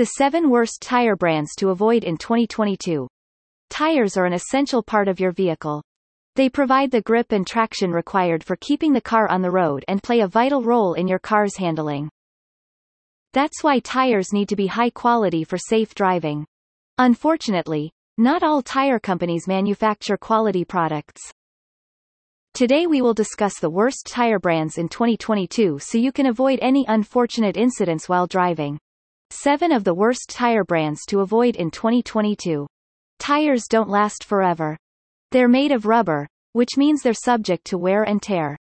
The 7 worst tire brands to avoid in 2022. Tires are an essential part of your vehicle. They provide the grip and traction required for keeping the car on the road and play a vital role in your car's handling. That's why tires need to be high quality for safe driving. Unfortunately, not all tire companies manufacture quality products. Today we will discuss the worst tire brands in 2022 so you can avoid any unfortunate incidents while driving. 7 of the worst tire brands to avoid in 2022. Tires don't last forever. They're made of rubber, which means they're subject to wear and tear.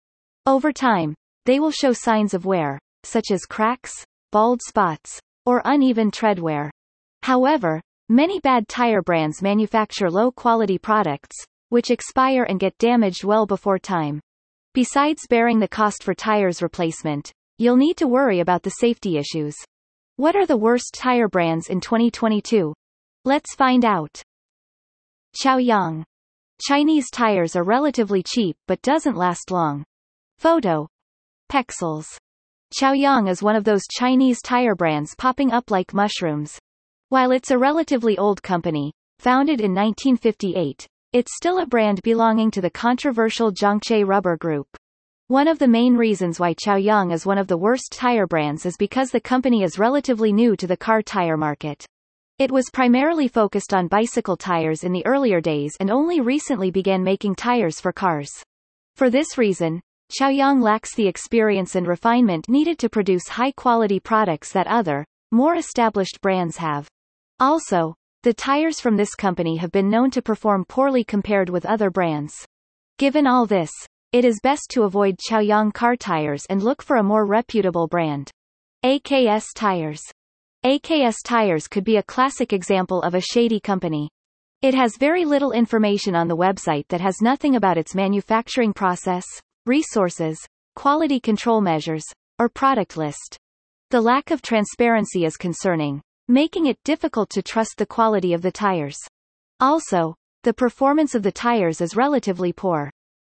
Over time, they will show signs of wear, such as cracks, bald spots, or uneven tread wear. However, many bad tire brands manufacture low-quality products, which expire and get damaged well before time. Besides bearing the cost for tires replacement, you'll need to worry about the safety issues. What are the worst tire brands in 2022? Let's find out. Chaoyang. Chinese tires are relatively cheap but doesn't last long. Photo. Pexels. Chaoyang is one of those Chinese tire brands popping up like mushrooms. While it's a relatively old company, founded in 1958, it's still a brand belonging to the controversial Zhongche Rubber Group. One of the main reasons why Chaoyang is one of the worst tire brands is because the company is relatively new to the car tire market. It was primarily focused on bicycle tires in the earlier days and only recently began making tires for cars. For this reason, Chaoyang lacks the experience and refinement needed to produce high-quality products that other, more established brands have. Also, the tires from this company have been known to perform poorly compared with other brands. Given all this, it is best to avoid Chaoyang car tires and look for a more reputable brand. AKS Tires AKS Tires could be a classic example of a shady company. It has very little information on the website that has nothing about its manufacturing process, resources, quality control measures, or product list. The lack of transparency is concerning, making it difficult to trust the quality of the tires. Also, the performance of the tires is relatively poor.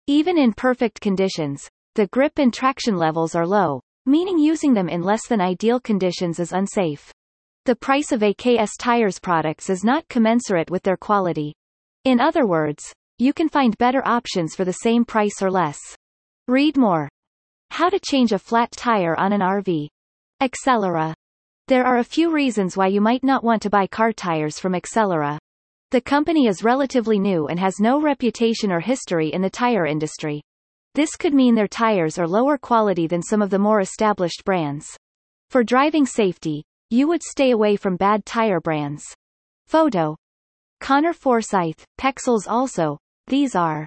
Even in perfect conditions, the grip and traction levels are low, meaning using them in less than ideal conditions is unsafe. The price of AKS tires products is not commensurate with their quality. In other words, you can find better options for the same price or less. Read more. How to change a flat tire on an RV. Accelera. There are a few reasons why you might not want to buy car tires from Accelera. The company is relatively new and has no reputation or history in the tire industry. This could mean their tires are lower quality than some of the more established brands. For driving safety, you would stay away from bad tire brands. Photo. Connor Forsyth, Pexels also, these are